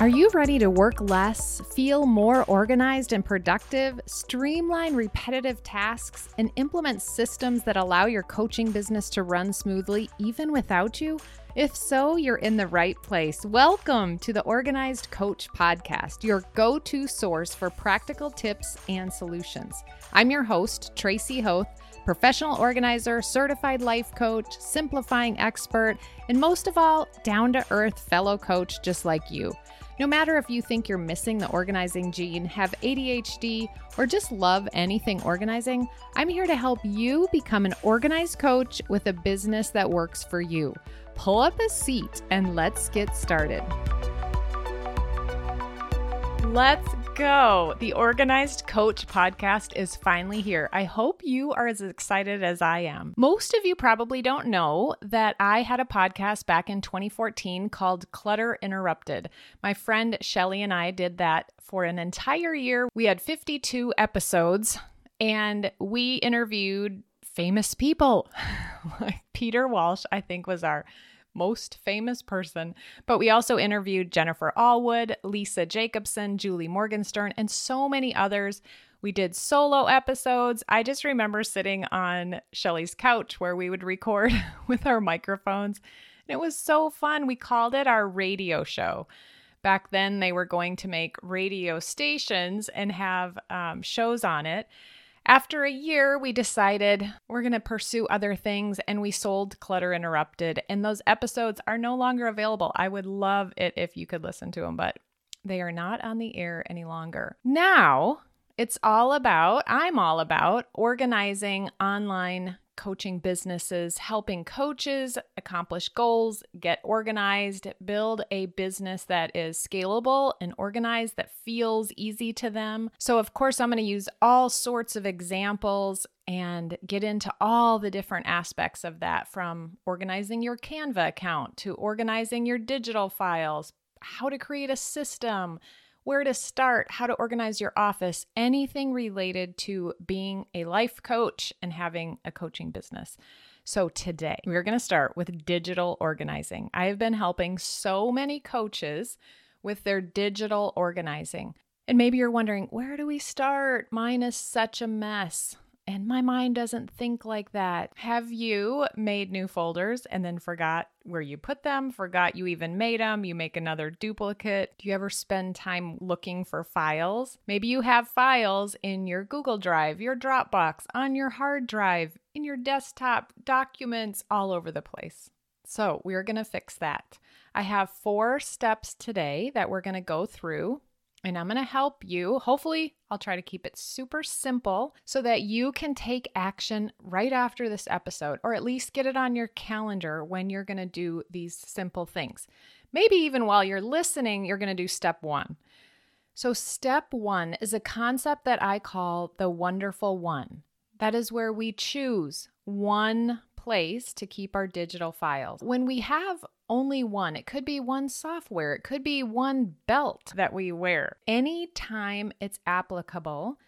Are you ready to work less, feel more organized and productive, streamline repetitive tasks, and implement systems that allow your coaching business to run smoothly even without you? If so, you're in the right place. Welcome to the Organized Coach Podcast, your go to source for practical tips and solutions. I'm your host, Tracy Hoth professional organizer, certified life coach, simplifying expert, and most of all, down to earth fellow coach just like you. No matter if you think you're missing the organizing gene, have ADHD, or just love anything organizing, I'm here to help you become an organized coach with a business that works for you. Pull up a seat and let's get started. Let's go. The Organized Coach podcast is finally here. I hope you are as excited as I am. Most of you probably don't know that I had a podcast back in 2014 called Clutter Interrupted. My friend Shelly and I did that for an entire year. We had 52 episodes and we interviewed famous people. Peter Walsh, I think, was our most famous person. But we also interviewed Jennifer Allwood, Lisa Jacobson, Julie Morgenstern, and so many others. We did solo episodes. I just remember sitting on Shelly's couch where we would record with our microphones. And it was so fun. We called it our radio show. Back then, they were going to make radio stations and have um, shows on it. After a year, we decided we're going to pursue other things and we sold Clutter Interrupted. And those episodes are no longer available. I would love it if you could listen to them, but they are not on the air any longer. Now, it's all about, I'm all about organizing online coaching businesses, helping coaches accomplish goals, get organized, build a business that is scalable and organized that feels easy to them. So, of course, I'm going to use all sorts of examples and get into all the different aspects of that from organizing your Canva account to organizing your digital files, how to create a system where to start, how to organize your office, anything related to being a life coach and having a coaching business. So, today we're going to start with digital organizing. I have been helping so many coaches with their digital organizing. And maybe you're wondering, where do we start? Mine is such a mess. And my mind doesn't think like that. Have you made new folders and then forgot where you put them, forgot you even made them, you make another duplicate? Do you ever spend time looking for files? Maybe you have files in your Google Drive, your Dropbox, on your hard drive, in your desktop, documents all over the place. So, we're going to fix that. I have four steps today that we're going to go through and I'm going to help you. Hopefully, I'll try to keep it super simple so that you can take action right after this episode, or at least get it on your calendar when you're going to do these simple things. Maybe even while you're listening, you're going to do step one. So, step one is a concept that I call the wonderful one. That is where we choose one place to keep our digital files. When we have only one, it could be one software, it could be one belt that we wear. Anytime it's applicable,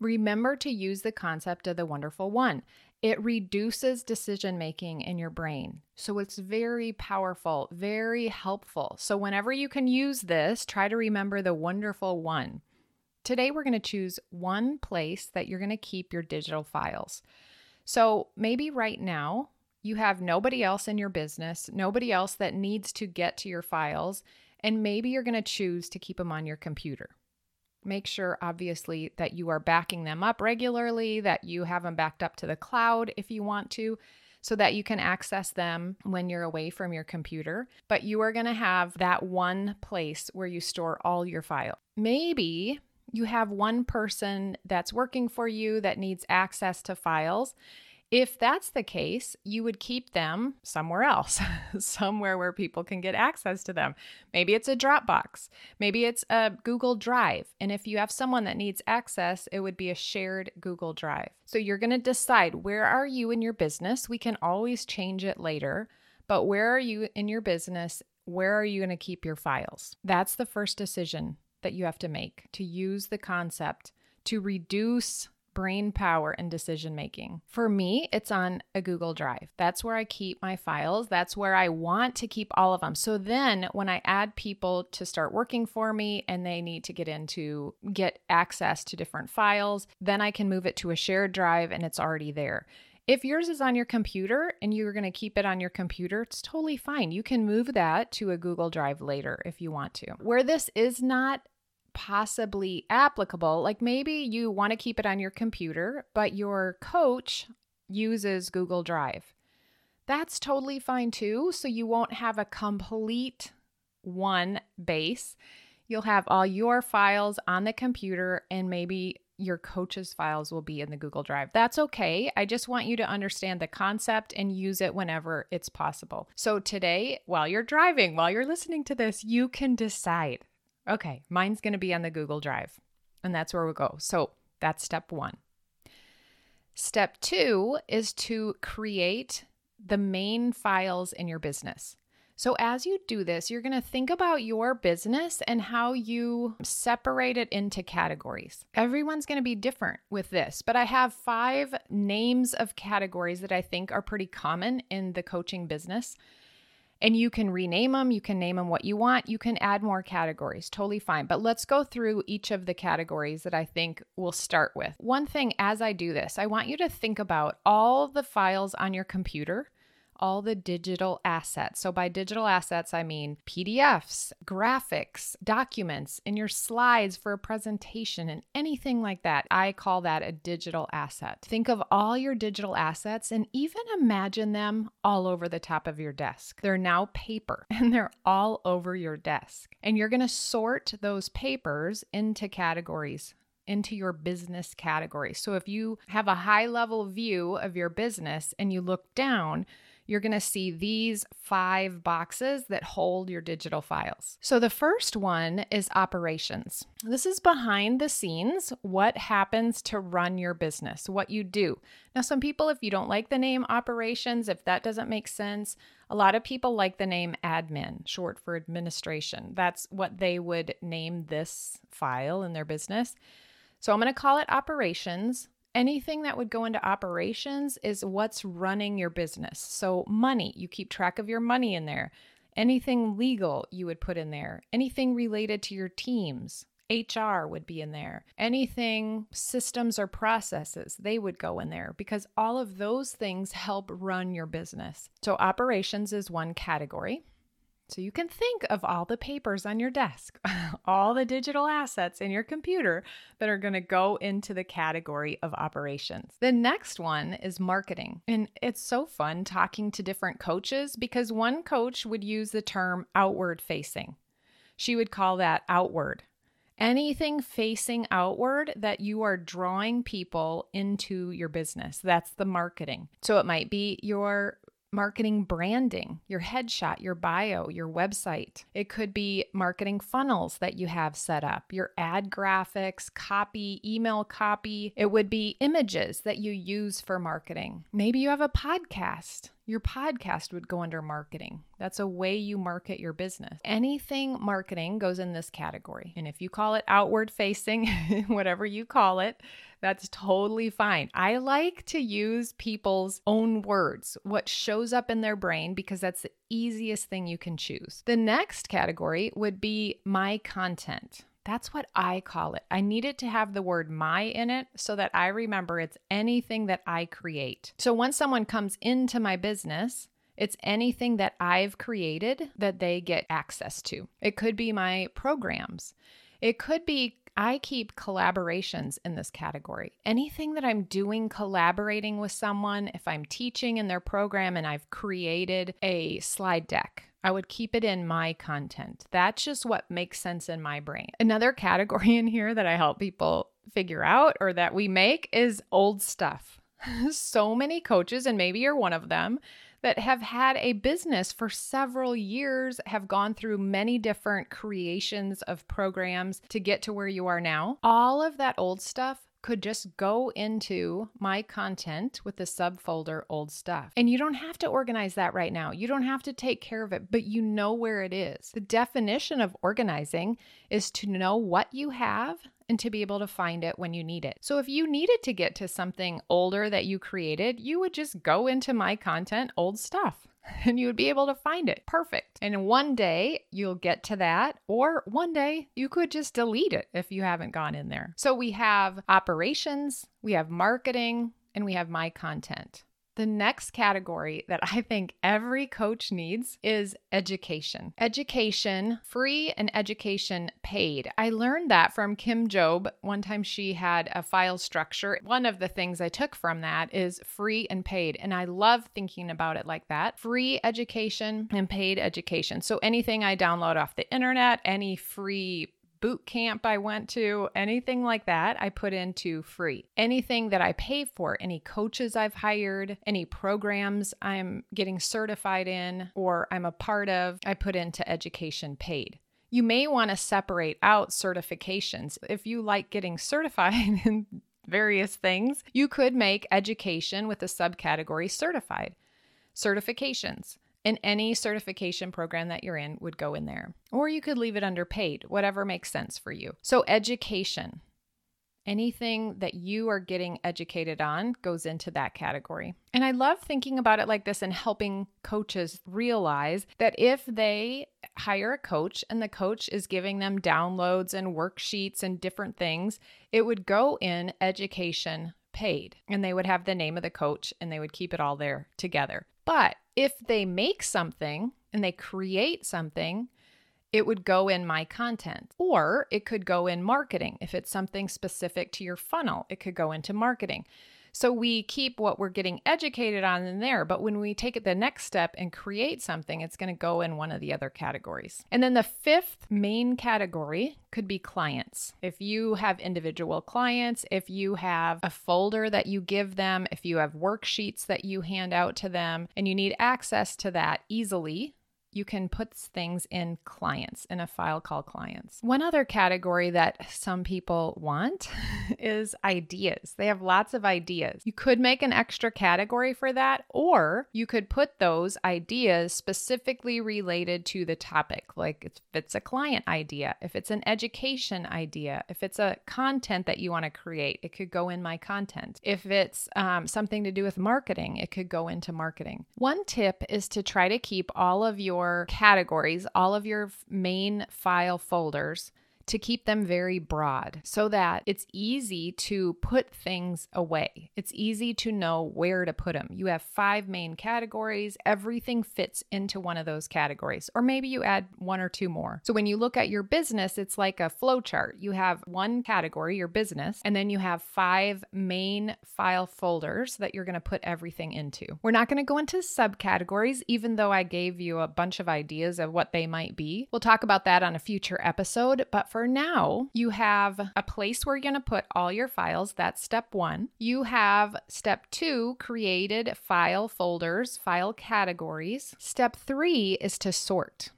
remember to use the concept of the wonderful one. It reduces decision making in your brain. So it's very powerful, very helpful. So whenever you can use this, try to remember the wonderful one. Today, we're going to choose one place that you're going to keep your digital files. So maybe right now you have nobody else in your business, nobody else that needs to get to your files, and maybe you're going to choose to keep them on your computer. Make sure, obviously, that you are backing them up regularly, that you have them backed up to the cloud if you want to, so that you can access them when you're away from your computer. But you are going to have that one place where you store all your files. Maybe you have one person that's working for you that needs access to files. If that's the case, you would keep them somewhere else, somewhere where people can get access to them. Maybe it's a Dropbox, maybe it's a Google Drive. And if you have someone that needs access, it would be a shared Google Drive. So you're going to decide where are you in your business? We can always change it later, but where are you in your business? Where are you going to keep your files? That's the first decision that you have to make to use the concept to reduce brain power and decision making. For me, it's on a Google Drive. That's where I keep my files. That's where I want to keep all of them. So then when I add people to start working for me and they need to get into get access to different files, then I can move it to a shared drive and it's already there. If yours is on your computer and you're going to keep it on your computer, it's totally fine. You can move that to a Google Drive later if you want to. Where this is not possibly applicable, like maybe you want to keep it on your computer, but your coach uses Google Drive. That's totally fine too. So you won't have a complete one base. You'll have all your files on the computer and maybe your coach's files will be in the Google Drive. That's okay. I just want you to understand the concept and use it whenever it's possible. So today, while you're driving, while you're listening to this, you can decide okay, mine's going to be on the Google Drive. And that's where we'll go. So that's step one. Step two is to create the main files in your business. So, as you do this, you're going to think about your business and how you separate it into categories. Everyone's going to be different with this, but I have five names of categories that I think are pretty common in the coaching business. And you can rename them, you can name them what you want, you can add more categories, totally fine. But let's go through each of the categories that I think we'll start with. One thing as I do this, I want you to think about all the files on your computer all the digital assets. So, by digital assets, I mean PDFs, graphics, documents, and your slides for a presentation, and anything like that. I call that a digital asset. Think of all your digital assets and even imagine them all over the top of your desk. They're now paper and they're all over your desk. And you're going to sort those papers into categories into your business category. So if you have a high level view of your business and you look down, you're going to see these five boxes that hold your digital files. So the first one is operations. This is behind the scenes, what happens to run your business, what you do. Now, some people, if you don't like the name operations, if that doesn't make sense, a lot of people like the name admin, short for administration. That's what they would name this file in their business. So I'm going to call it operations anything that would go into operations is what's running your business. So, money, you keep track of your money in there. Anything legal, you would put in there. Anything related to your teams, HR would be in there. Anything systems or processes, they would go in there because all of those things help run your business. So, operations is one category. So you can think of all the papers on your desk, all the digital assets in your computer that are going to go into the category of operations. The next one is marketing. And it's so fun talking to different coaches because one coach would use the term outward facing. She would call that outward. Anything facing outward that you are drawing people into your business. That's the marketing. So it might be your marketing branding, your headshot, your bio, your website. It could be marketing funnels that you have set up, your ad graphics, copy, email copy. It would be images that you use for marketing. Maybe you have a podcast. Your podcast would go under marketing. That's a way you market your business. Anything marketing goes in this category. And if you call it outward facing, whatever you call it, that's totally fine. I like to use people's own words, what shows up in their brain, because that's the easiest thing you can choose. The next category would be my content. That's what I call it. I need it to have the word my in it so that I remember it's anything that I create. So once someone comes into my business, it's anything that I've created that they get access to. It could be my programs. It could be I keep collaborations in this category. Anything that I'm doing collaborating with someone, if I'm teaching in their program and I've created a slide deck, I would keep it in my content. That's just what makes sense in my brain. Another category in here that I help people figure out or that we make is old stuff. so many coaches, and maybe you're one of them, that have had a business for several years, have gone through many different creations of programs to get to where you are now. All of that old stuff could just go into my content with the subfolder old stuff. And you don't have to organize that right now. You don't have to take care of it, but you know where it is. The definition of organizing is to know what you have and to be able to find it when you need it. So if you needed to get to something older that you created, you would just go into my content, old stuff. And you would be able to find it. Perfect. And one day you'll get to that, or one day you could just delete it if you haven't gone in there. So we have operations, we have marketing, and we have my content. The next category that I think every coach needs is education. Education, free and education paid. I learned that from Kim Jobe. One time she had a file structure. One of the things I took from that is free and paid. And I love thinking about it like that free education and paid education. So anything I download off the internet, any free boot camp I went to, anything like that, I put into free. Anything that I pay for, any coaches I've hired, any programs I'm getting certified in or I'm a part of, I put into education paid. You may want to separate out certifications. If you like getting certified in various things, you could make education with a subcategory certified. Certifications and any certification program that you're in would go in there. Or you could leave it under paid, whatever makes sense for you. So, education, anything that you are getting educated on goes into that category. And I love thinking about it like this and helping coaches realize that if they hire a coach and the coach is giving them downloads and worksheets and different things, it would go in education paid and they would have the name of the coach and they would keep it all there together. But if they make something and they create something, it would go in my content. Or it could go in marketing. If it's something specific to your funnel, it could go into marketing. So we keep what we're getting educated on in there, but when we take it the next step and create something, it's going to go in one of the other categories. And then the fifth main category could be clients. If you have individual clients, if you have a folder that you give them, if you have worksheets that you hand out to them, and you need access to that easily, you can put things in clients in a file called clients. One other category that some people want is ideas. They have lots of ideas. You could make an extra category for that, or you could put those ideas specifically related to the topic. Like if it's a client idea, if it's an education idea, if it's a content that you want to create, it could go in my content. If it's um, something to do with marketing, it could go into marketing. One tip is to try to keep all of your your categories, all of your main file folders to keep them very broad so that it's easy to put things away. It's easy to know where to put them. You have five main categories, everything fits into one of those categories, or maybe you add one or two more. So when you look at your business, it's like a flow chart. You have one category, your business, and then you have five main file folders that you're going to put everything into. We're not going to go into subcategories, even though I gave you a bunch of ideas of what they might be. We'll talk about that on a future episode, but for now, you have a place where you're going to put all your files. That's step one. You have step two, created file folders, file categories. Step three is to sort.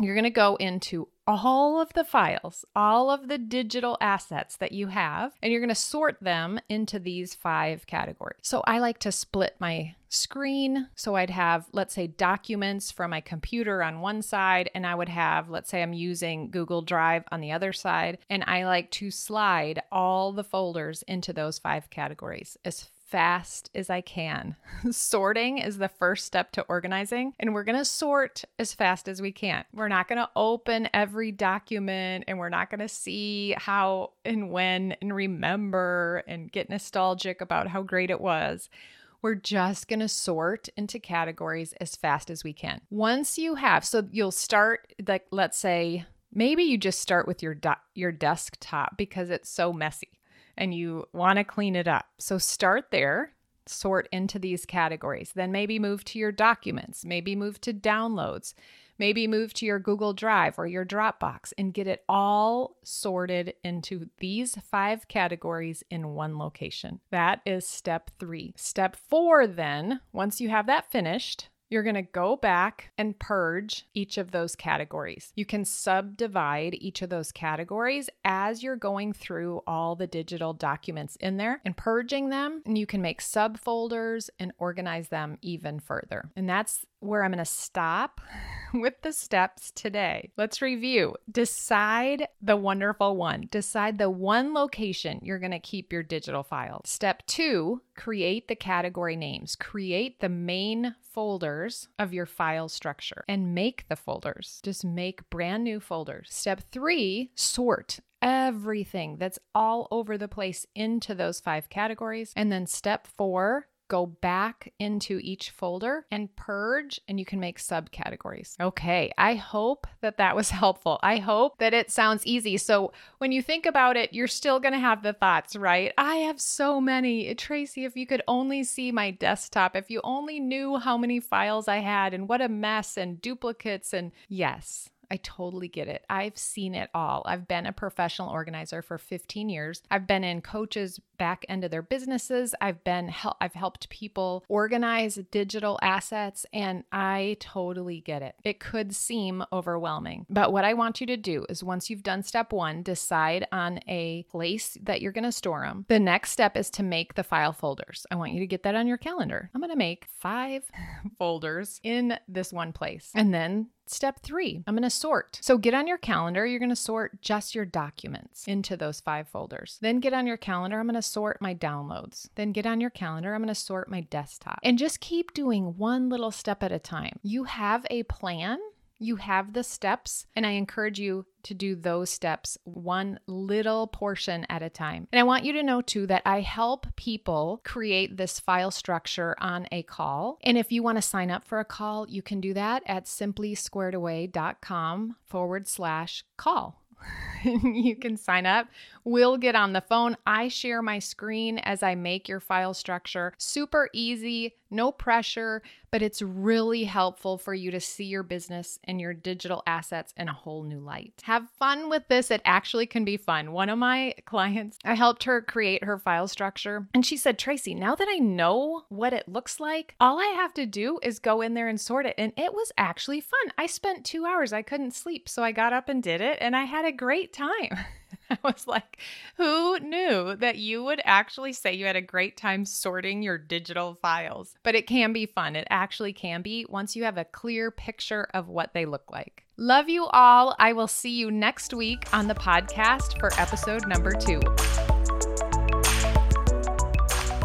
You're going to go into all of the files, all of the digital assets that you have, and you're going to sort them into these five categories. So I like to split my screen. So I'd have, let's say, documents from my computer on one side, and I would have, let's say, I'm using Google Drive on the other side, and I like to slide all the folders into those five categories as fast as I can. Sorting is the first step to organizing, and we're going to sort as fast as we can. We're not going to open every document and we're not going to see how and when and remember and get nostalgic about how great it was. We're just going to sort into categories as fast as we can. Once you have, so you'll start like let's say maybe you just start with your do- your desktop because it's so messy and you want to clean it up. So start there, sort into these categories. Then maybe move to your documents, maybe move to downloads, maybe move to your Google Drive or your Dropbox and get it all sorted into these five categories in one location. That is step three. Step four, then, once you have that finished, you're going to go back and purge each of those categories. You can subdivide each of those categories as you're going through all the digital documents in there and purging them. And you can make subfolders and organize them even further. And that's where I'm going to stop with the steps today. Let's review. Decide the wonderful one. Decide the one location you're going to keep your digital files. Step two, create the category names. Create the main folders of your file structure and make the folders. Just make brand new folders. Step three, sort everything that's all over the place into those five categories. And then step four, go back into each folder and purge, and you can make subcategories. Okay, I hope that that was helpful. I hope that it sounds easy. So when you think about it, you're still going to have the thoughts, right? I have so many. Tracy, if you could only see my desktop, if you only knew how many files I had and what a mess and duplicates, and yes. I totally get it. I've seen it all. I've been a professional organizer for 15 years. I've been in coaches back end of their businesses. I've been hel- I've helped people organize digital assets and I totally get it. It could seem overwhelming. But what I want you to do is once you've done step 1, decide on a place that you're going to store them. The next step is to make the file folders. I want you to get that on your calendar. I'm going to make 5 folders in this one place. And then Step three, I'm going to sort. So get on your calendar. You're going to sort just your documents into those five folders. Then get on your calendar. I'm going to sort my downloads. Then get on your calendar. I'm going to sort my desktop. And just keep doing one little step at a time. You have a plan you have the steps, and I encourage you to do those steps one little portion at a time. And I want you to know too that I help people create this file structure on a call. And if you want to sign up for a call, you can do that at simplysquaredaway.com forward slash call. you can sign up. We'll get on the phone. I share my screen as I make your file structure. Super easy, no pressure, but it's really helpful for you to see your business and your digital assets in a whole new light. Have fun with this. It actually can be fun. One of my clients, I helped her create her file structure, and she said, Tracy, now that I know what it looks like, all I have to do is go in there and sort it. And it was actually fun. I spent two hours, I couldn't sleep. So I got up and did it, and I had a great time. I was like, who knew that you would actually say you had a great time sorting your digital files? But it can be fun. It actually can be once you have a clear picture of what they look like. Love you all. I will see you next week on the podcast for episode number two.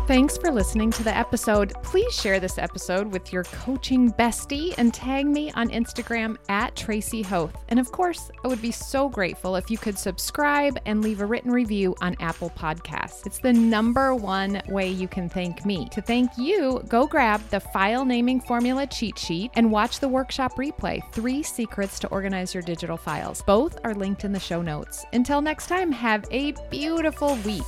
Thanks for listening to the episode. Please share this episode with your coaching bestie and tag me on Instagram at Tracy Hoth. And of course, I would be so grateful if you could subscribe and leave a written review on Apple Podcasts. It's the number one way you can thank me. To thank you, go grab the file naming formula cheat sheet and watch the workshop replay Three Secrets to Organize Your Digital Files. Both are linked in the show notes. Until next time, have a beautiful week.